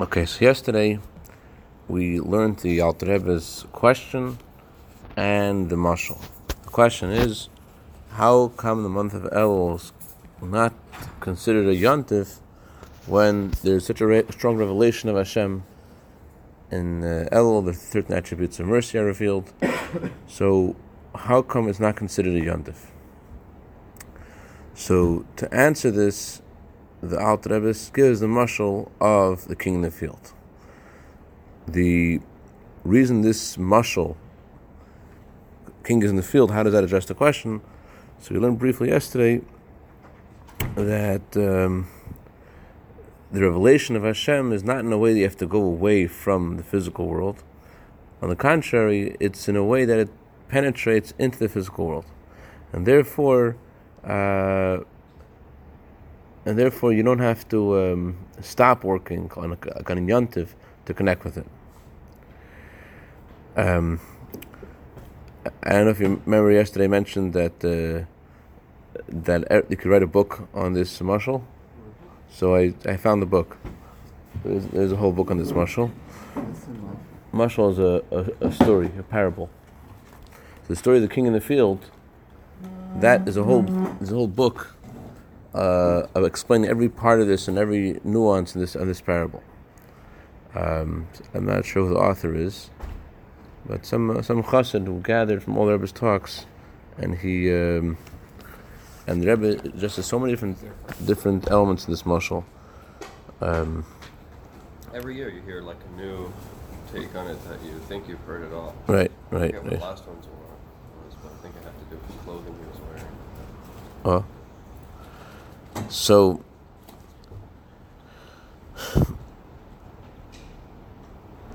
Okay, so yesterday we learned the Alter Rebbe's question and the mashal. The question is, how come the month of Elul is not considered a yontif when there's such a re- strong revelation of Hashem in uh, Elul, the certain attributes of mercy are revealed. so, how come it's not considered a yontif? So, to answer this, the Alter Rebbe gives the mashal of the king in the field. The reason this mashal, king is in the field, how does that address the question? So we learned briefly yesterday that um, the revelation of Hashem is not in a way that you have to go away from the physical world. On the contrary, it's in a way that it penetrates into the physical world, and therefore. Uh, and therefore you don't have to um, stop working on a, a to connect with it. Um, I don't know if you remember yesterday I mentioned that uh, that you could write a book on this mashal. So I, I found the book. There's, there's a whole book on this mashal. Mashal is a, a, a, story, a parable. the story of the king in the field. That is a whole is a whole book uh, of explaining every part of this and every nuance in this of this parable. Um, I'm not sure who the author is, but some uh, some chassid who gathered from all the Rebbe's talks, and he um, and the Rebbe just has so many different different elements in this mashal. Um, every year you hear like a new take on it that you think you've heard it all. Right, right, right. The last ones was, but I think it had to do with clothing he was wearing. Oh. So,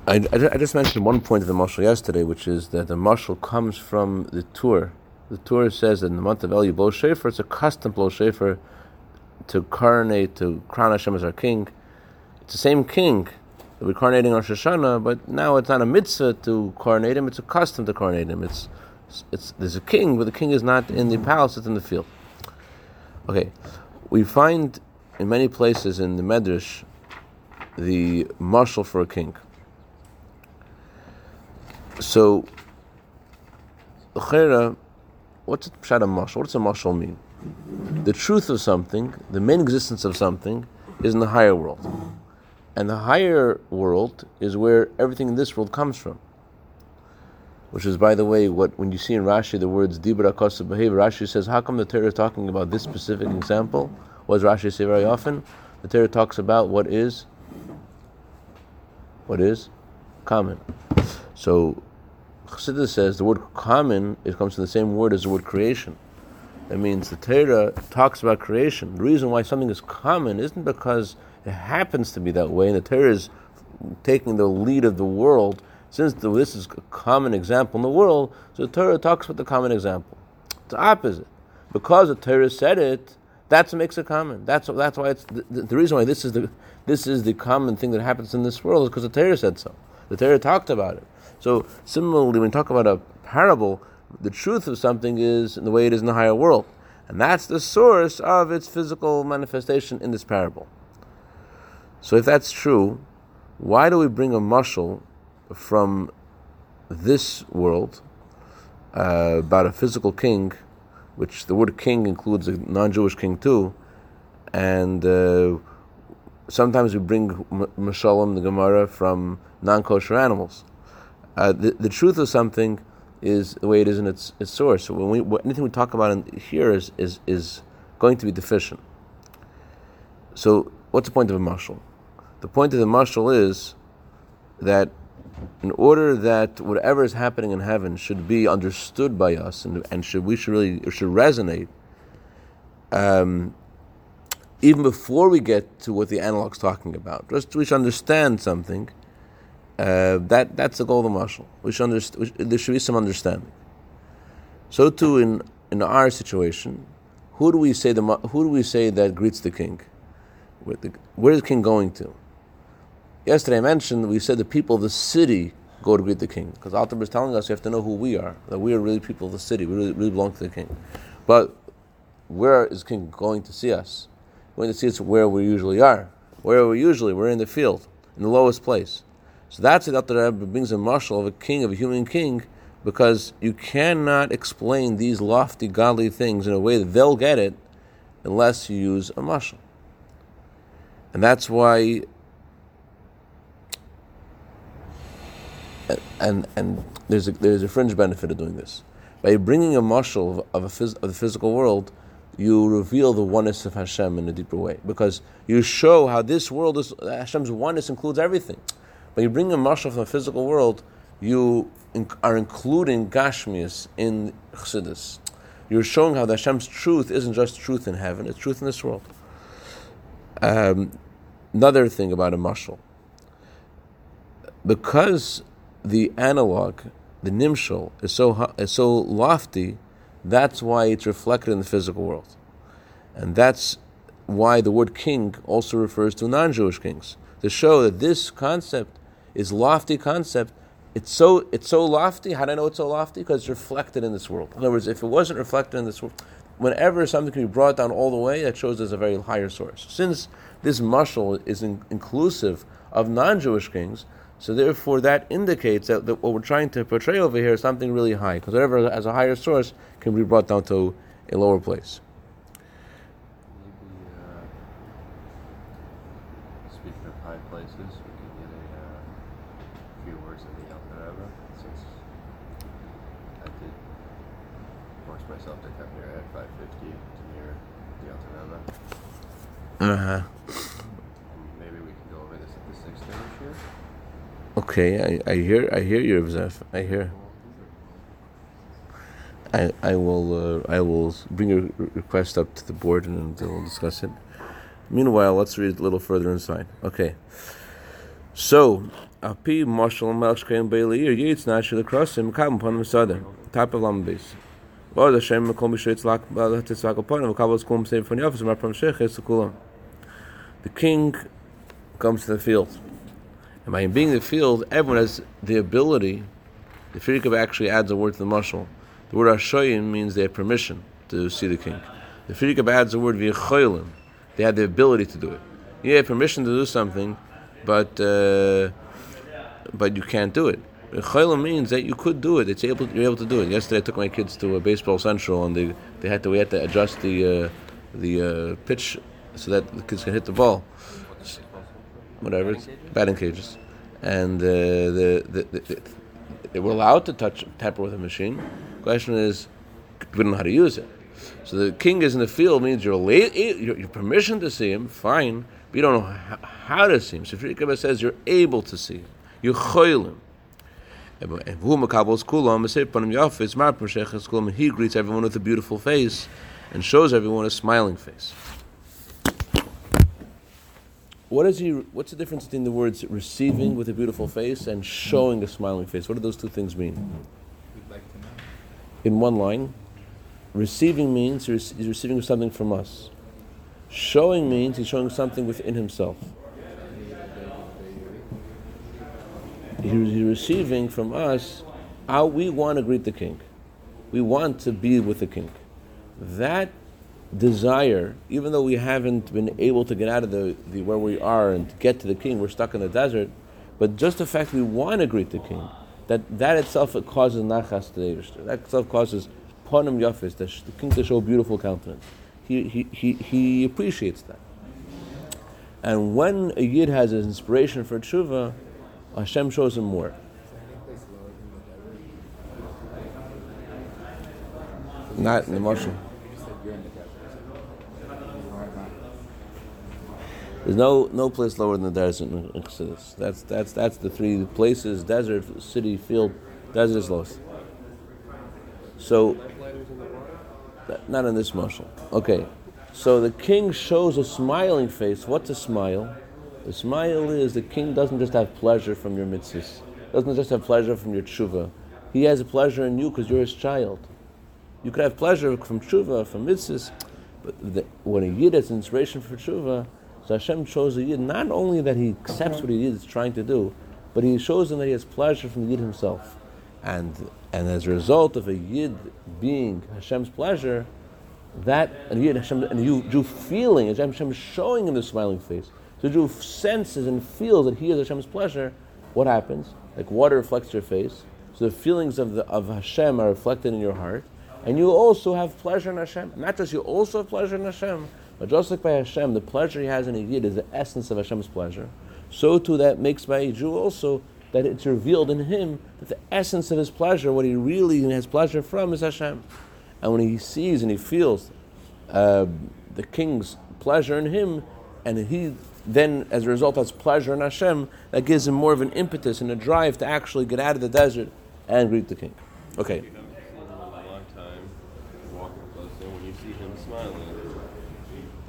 I, I, just mentioned one point of the mashal yesterday, which is that the mashal comes from the Tur. The Tur says that in the month of El you blow shofar. It's a custom blow shofar to coronate, to crown Hashem as our king. It's the same king that we're coronating Rosh Hashanah, but now it's not a mitzvah to coronate him; it's a custom to coronate him. It's, it's there's a king, but the king is not in the palace; it's in the field. Okay, we find in many places in the Medrash the mashal for a king. So, what's pshat a mashal? What does a mashal mean? The truth of something, the main existence of something, is in the higher world, and the higher world is where everything in this world comes from. Which is, by the way, what when you see in Rashi the words dibra kosa behavior, Rashi says, how come the Torah is talking about this specific example? What does Rashi say very often? The Torah talks about what is what is common. So Chassidus says the word common it comes from the same word as the word creation. That means the Torah talks about creation. The reason why something is common isn't because it happens to be that way, and the Torah is taking the lead of the world. Since the, this is a common example in the world, so the Torah talks about the common example. It's opposite. Because the Torah said it, that's what makes it common. That's that's why it's the, the, reason why this is the this is the common thing that happens in this world is because the Torah said so. The Torah talked about it. So similarly, when we talk about a parable, the truth of something is in the way it is in the higher world, and that's the source of its physical manifestation in this parable. So if that's true, why do we bring a mashal from this world uh, about a physical king? which the word king includes a non-Jewish king too, and uh, sometimes we bring mashalim the Gemara from non-kosher animals. Uh, the, the truth of something is the way it is in its, its source. So when we anything we talk about in, here is, is is going to be deficient. So what's the point of a mashal? The point of the mashal is that in order that whatever is happening in heaven should be understood by us and, and should we should really should resonate um, even before we get to what the analog's talking about. Just we should understand something uh, that that's the goal of the mashal we should understand there should be some understanding. So too in in our situation who do we say the who do we say that greets the king? Where, the, where is the king going to Yesterday I mentioned, we said the people of the city go to greet the king. Because Alter is telling us you have to know who we are, that we are really people of the city, we really, really belong to the king. But where is king going to see us? Going to see us where we usually are. Where we usually? We're in the field. in the lowest place. So that's it. Alter Rebbe brings a mashal of a king, of a human king, because you cannot explain these lofty, godly things in a way that they'll get it unless you use a mashal. And that's why and and there's a, there's a fringe benefit of doing this. By bringing a mashal of, of, a phys, of the physical world, you reveal the oneness of Hashem in a deeper way because you show how this world is Hashem's oneness includes everything. When you bring a mashal from the physical world, you in, are including Gashmias in Chassidus. You're showing how the Hashem's truth isn't just truth in heaven; it's truth in this world. Um, another thing about a mashal, because the analog, the nimshal, is so is so lofty, that's why it's reflected in the physical world, and that's why the word king also refers to non-Jewish kings to show that this concept is lofty concept. It's so it's so lofty. How do I know it's so lofty? Because it's reflected in this world. In other words, if it wasn't reflected in this world, whenever something can be brought down all the way, that shows there's a very higher source. Since this mashal is in, inclusive of non-Jewish kings, so therefore, that indicates that, that, what we're trying to portray over here is something really high, because whatever has a higher source can be brought down to a lower place. Maybe, uh, speaking of high places, we can get a uh, few words in the Alter since I did force myself to come here at 550 to near the Alter Uh huh. Maybe we can go over this at the 6th here. Okay, I, I hear I hear you, Zef. I hear. I I will uh, I will bring your request up to the board and we'll discuss it. Meanwhile, let's read a little further inside. Okay. So, api mashal malshkein bailey or yates nashil across him kam upon masada top of lambis. Or the shem kol mishitz lak titzak upon him kabels kum save from the office mar from shech The king comes to the field. And by being in the field, everyone has the ability. The Firikav actually adds a word to the mashal. The word Ashoyin means they have permission to see the king. The Firikav adds the word V'yechoylim. They have the ability to do it. You have permission to do something, but uh, but you can't do it. Chayla means that you could do it. It's able you're able to do it. Yesterday, I took my kids to a baseball central, and they, they had to we had to adjust the uh, the uh, pitch so that the kids can hit the ball whatever, it's batting cages, and uh, the, the, the, they were allowed to touch tamper with a machine. Question is, we don't know how to use it. So the king is in the field means you're your, your permission to see him, fine, but you don't know how, how to see him. So Frikaba says you're able to see him. You choil him. He greets everyone with a beautiful face and shows everyone a smiling face. What is he? What's the difference between the words receiving with a beautiful face and showing a smiling face? What do those two things mean? In one line, receiving means he's receiving something from us. Showing means he's showing something within himself. He's receiving from us how we want to greet the king. We want to be with the king. That desire, even though we haven't been able to get out of the, the where we are and get to the king, we're stuck in the desert. But just the fact we want to greet the king, that that itself it causes nachas to That itself causes ponim yafis, the, the king to show beautiful countenance. He, he, he, he appreciates that. And when a yid has an inspiration for tshuva, Hashem shows him more. Not in the Mashal. There's no no place lower than the desert in Exodus. That's that's that's the three places: desert, city, field. Desert is lowest. So, not in this mashal. Okay, so the king shows a smiling face. What's a smile? The smile is the king doesn't just have pleasure from your mitzvahs. Doesn't just have pleasure from your tshuva. He has a pleasure in you because you're his child. You could have pleasure from tshuva, from mitzvahs, but the, when a yid has inspiration for tshuva, so Hashem shows the Yid not only that he accepts what he is trying to do, but he shows him that he has pleasure from the Yid himself. And, and as a result of a Yid being Hashem's pleasure, that and Yid Hashem and you, you feeling Hashem showing him the smiling face. So the Jew senses and feels that he is Hashem's pleasure. What happens? Like water reflects your face. So the feelings of, the, of Hashem are reflected in your heart. And you also have pleasure in Hashem. Not just you also have pleasure in Hashem, but just like by Hashem, the pleasure he has in a Yid is the essence of Hashem's pleasure. So too that makes by a Jew also that it's revealed in him that the essence of his pleasure, what he really has pleasure from, is Hashem. And when he sees and he feels uh, the king's pleasure in him, and he then, as a result, has pleasure in Hashem, that gives him more of an impetus and a drive to actually get out of the desert and greet the king. Okay. You a long time, walking close, and when you see him smiling,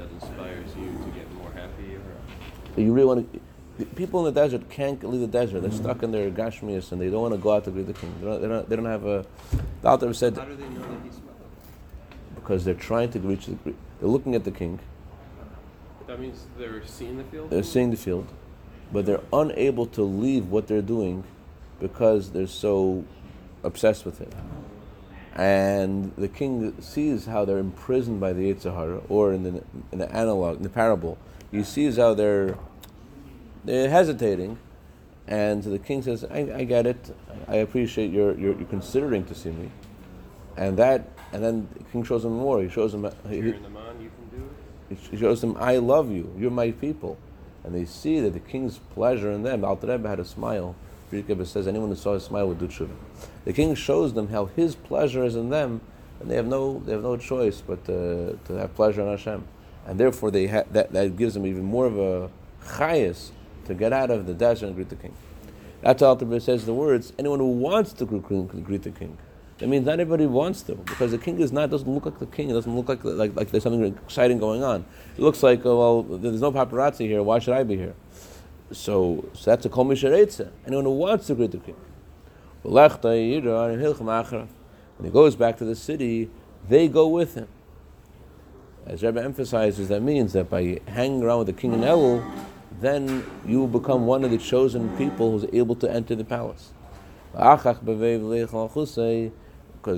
that inspires you to get more happy. Or You really want to. People in the desert can't leave the desert. They're stuck in their gashmias and they don't want to go out to greet the king. They don't, they don't, they don't have a. The author said how do they know that he's smiling? because they're trying to reach the. They're looking at the king. That means they're seeing the field. They're seeing the field, but they're unable to leave what they're doing because they're so obsessed with it. And the king sees how they're imprisoned by the yetzer hara, or in the, in the analog, in the parable, he sees how they're, they're hesitating. And the king says, I, I get it. I appreciate your, your, your considering to see me. And that, and then the king shows him more. He shows him, uh, he, Cheering them you can do it. he shows them, I love you, you're my people. And they see that the king's pleasure in them. Alter Rebbe had a smile. Friedrich says, anyone who saw his smile would do tshuva. The king shows them how his pleasure is in them, and they have no, they have no choice but to, to have pleasure in Hashem. And therefore, they ha- that, that gives them even more of a chayas to get out of the desert and greet the king. That's Alter Rebbe says the words, anyone who wants to greet, the king can greet the king. That means not everybody wants to, because the king is not doesn't look like the king. It doesn't look like like, like there's something exciting going on. It looks like oh, well, there's no paparazzi here. Why should I be here? So, so that's a kol misharetze. Anyone who wants to greet the king. When he goes back to the city, they go with him. As Rebbe emphasizes, that means that by hanging around with the king and Elul, then you will become one of the chosen people who's able to enter the palace. Because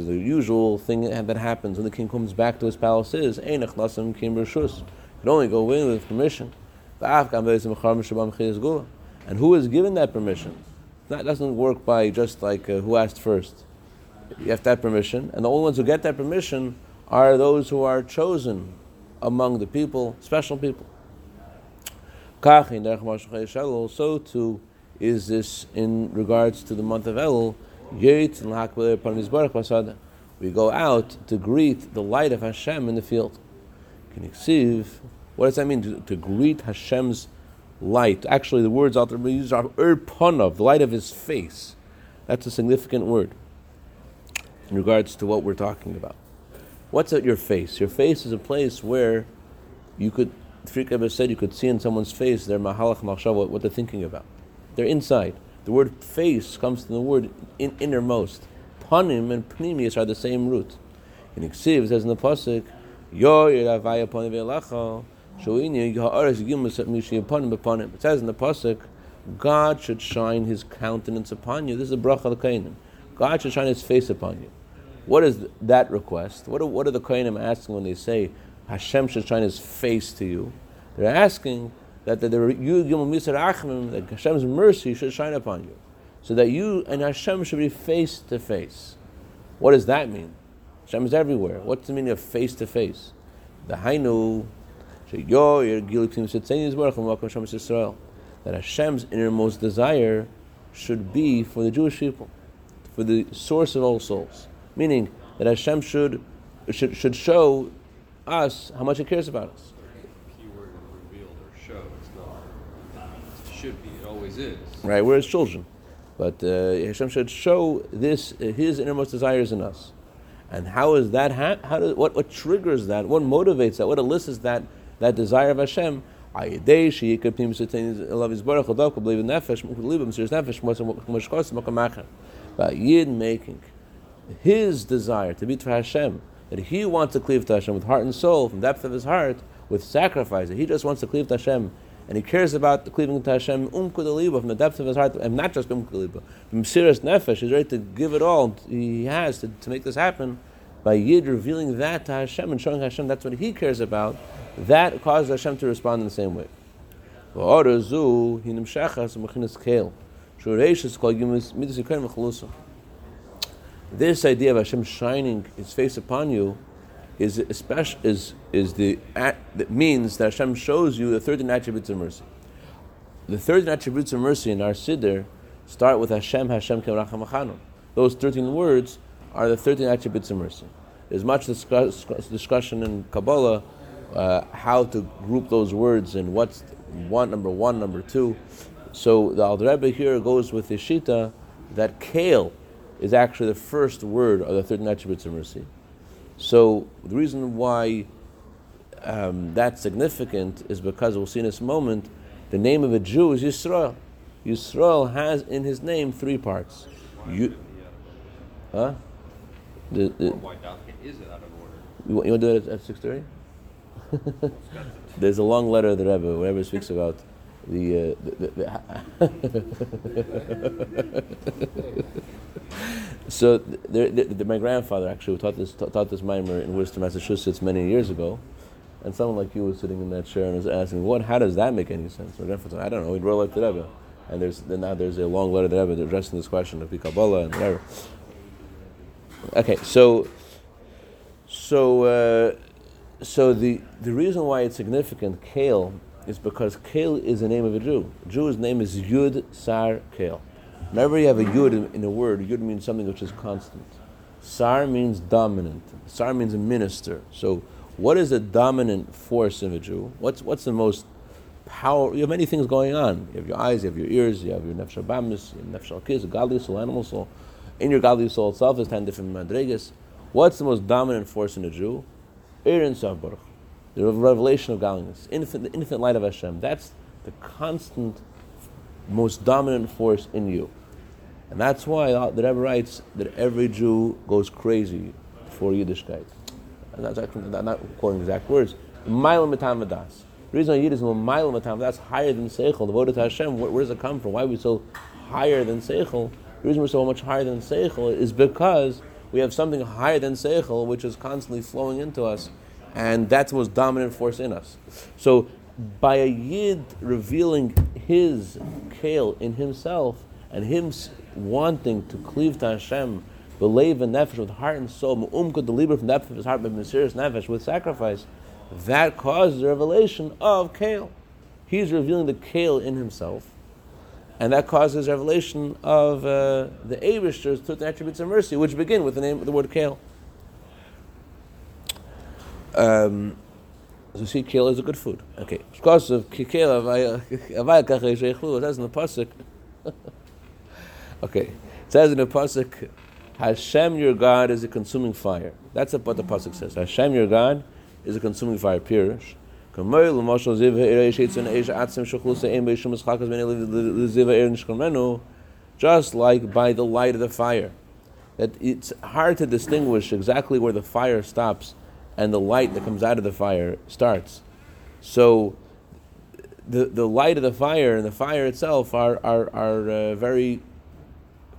the usual thing that happens when the king comes back to his palace is. You can only go in with permission. And who is given that permission? That doesn't work by just like uh, who asked first. You have to have permission, and the only ones who get that permission are those who are chosen among the people, special people. So too is this in regards to the month of Elul. We go out to greet the light of Hashem in the field. What does that mean to, to greet Hashem's light? Actually, the words out there used are ur panav, the light of His face. That's a significant word in regards to what we're talking about. What's at your face? Your face is a place where you could, Rebbe said, you could see in someone's face their mahalach machshav, what they're thinking about. They're inside. The word face comes from the word in, innermost. Panim and pnimius are the same root. In Iksiv, says in the pasuk, Yo yiravaya panim It says in the pasuk, God should shine His countenance upon you. This is a bracha the Kainim. God should shine His face upon you. What is that request? What are, what are the Kainim asking when they say Hashem should shine His face to you? They're asking that the, you give him, that Hashem's mercy should shine upon you, so that you and Hashem should be face to face. What does that mean? Hashem is everywhere. What's the meaning of face to face? The Hainu, that Hashem's innermost desire should be for the Jewish people, for the source of all souls. Meaning that Hashem should, should, should show us how much He cares about us. Key word of revealed or show. It's not. It should be. It always is. Right, we're His children. But uh, Hashem should show this, His innermost desires in us. And how is that? Ha- how does, what, what triggers that? What motivates that? What elicits that, that desire of Hashem? By Yid making his desire to be to Hashem, that he wants to cleave to Hashem with heart and soul, from depth of his heart, with sacrifice, that he just wants to cleave to Hashem, and he cares about the cleaving to Hashem umkudaliba from the depth of his heart, and not just umkudaliba, from serious nefesh, he's ready to give it all he has to, to make this happen. By Yid revealing that to Hashem and showing Hashem that's what he cares about, that causes Hashem to respond in the same way. This idea of Hashem shining His face upon you is especially is is the that means that Hashem shows you the thirteen attributes of mercy. The thirteen attributes of mercy in our siddur start with Hashem, Hashem Kem Those thirteen words are the thirteen attributes of mercy. There's much discuss, discussion in Kabbalah uh, how to group those words and what's one number one, number two. So the Alter Rebbe here goes with the shita that kale is actually the first word of the 13 attributes of mercy. So the reason why um, that's significant is because we'll see in this moment the name of a Jew is Yisrael. Yisrael has in his name three parts. You, huh? The, the, why is it out of order? You, you want to do it at, six thirty? There's a long letter of the Rebbe, whenever speaks about the, uh, the, the so my grandfather actually taught this taught this ma'mar in Worcester, Massachusetts, many years ago, and someone like you was sitting in that chair and was asking, "What? How does that make any sense?" My grandfather said, "I don't know." He wrote like the Rebbe, and there's then now there's a long letter to the Rebbe addressing this question of Kabbalah and whatever. Okay, so so uh, so the the reason why it's significant, kale, is because kale is the name of a Jew. A Jew's name is Yud Sar Kale. Whenever you have a yud in, in a word, yud means something which is constant. Sar means dominant. Sar means a minister. So, what is a dominant force in a Jew? What's what's the most power? You have many things going on. You have your eyes, you have your ears, you have your nefesh abamis, nefesh alkiz, a godly soul, animal soul. In your godly soul itself is ten different madrigas. What's the most dominant force in a Jew? Erin Savbaruch, the revelation of godliness, infinite, the infinite light of Hashem. That's the constant, most dominant force in you. And that's why the Rebbe writes that every Jew goes crazy for Yiddishkeit. And that's actually I'm not quoting exact words. Mile matam vadas. The reason Yiddish is that's higher than Seichel, devoted to Hashem. Where, where, does it come from? Why are we so higher than Seichel? The reason we're so much higher than Seichel is because we have something higher than Seichel, which is constantly flowing into us, and that's most dominant force in us. So, by a Yid revealing his kale in himself and him wanting to cleave to Hashem, believe in nefesh with heart and soul, mu'um could deliver from the depth of his heart, but serious nefesh with sacrifice, that causes the revelation of Kale. He's revealing the Kale in himself, and that causes revelation of uh, the attributes of mercy, which begin with the name, of the word Kale. Um, so see, kale is a good food. Okay, because of kale, avaya It says in the pasuk. Okay, it says in the pasuk, Hashem your God is a consuming fire. That's what the pasuk says. Hashem your God is a consuming fire. Pirish. Just like by the light of the fire, that it's hard to distinguish exactly where the fire stops and the light that comes out of the fire starts. So, the the light of the fire and the fire itself are are, are uh, very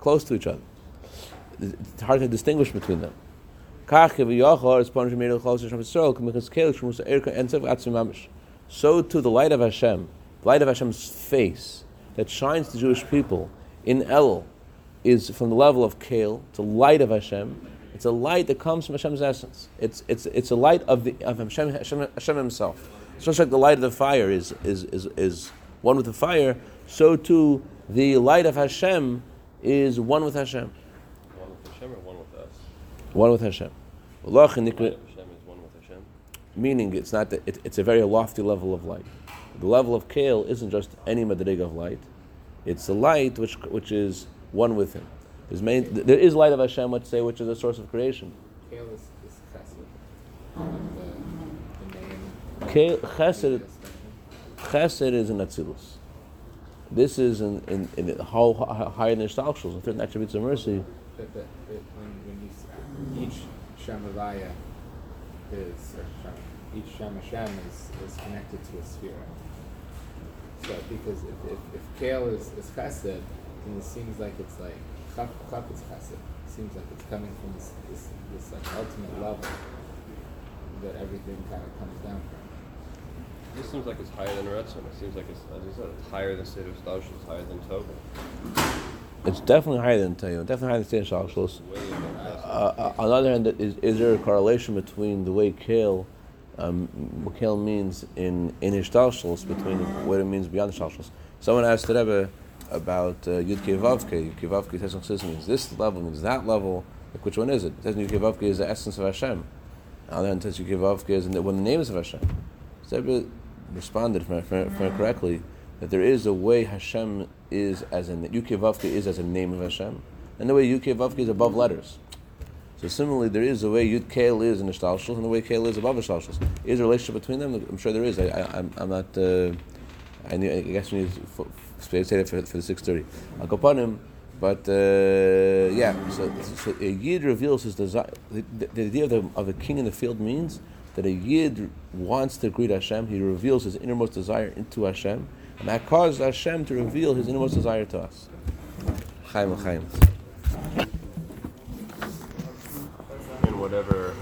close to each other. It's hard to distinguish between them. So to the light of Hashem, the light of Hashem's face that shines to Jewish people in El is from the level of Kale to light of Hashem. It's a light that comes from Hashem's essence. It's, it's, it's a light of, the, of Hashem, Hashem, Hashem Himself. So just like the light of the fire is, is, is, is one with the fire, so too the light of Hashem is one with Hashem. One with Hashem or one with us? One with Hashem. Hashem is one with Hashem. Meaning, it's not that it, it's a very lofty level of light. The level of Kale isn't just any madrig of light; it's a light which which is one with Him. There's main, there is light of Hashem, let's say, which is a source of creation. Kale is, is chesed. Kale, chesed, chesed is an atzilus. This is in, in, in how, high in the certain attributes of mercy. But, but, but when, when you, each Shamavaya is, each Shem Hashem is, is connected to a sphere. So, because if, if, if Kale is, is chesed, then it seems like it's like, chap is chesed. It seems like it's coming from this, this, this like ultimate level that everything kind of comes down from. This seems like it's higher than Retzon. It seems like it's, as I said, it's higher than of Staush, it's higher than Tobin. It's definitely higher than Tayyum, definitely higher than State Shalshlos. Uh, uh, on the other hand, is, is there a correlation between the way Kale, um, what Kale means in in his between what it means beyond the Someone asked the Rebbe about uh, Yud Kei Vavke. Yud Kei Vavke says means this level, means that level. Like which one is it? Says Yud Kei Vavke is the essence of Hashem. On the other hand, says Yud Kei Vavke is in the, the names of Hashem. So Rebbe responded from, from correctly that there is a way Hashem is as in Kei is as a name of Hashem, and the way Yud Kei Vavke is above letters. So similarly, there is a way Yud Kale is in the Shtalshus, and the way Kale is above the Shtalshus. Is a relationship between them? I'm sure there is. I, I, I'm, I'm not. Uh, I, need, I guess we need to say that for, for the six thirty. I'll go upon him, but uh, yeah. So, so a Yid reveals his desire. The, the, the idea of the, of a king in the field means that a Yid wants to greet Hashem. He reveals his innermost desire into Hashem, and that causes Hashem to reveal His innermost desire to us. Chaim, Chaim. In whatever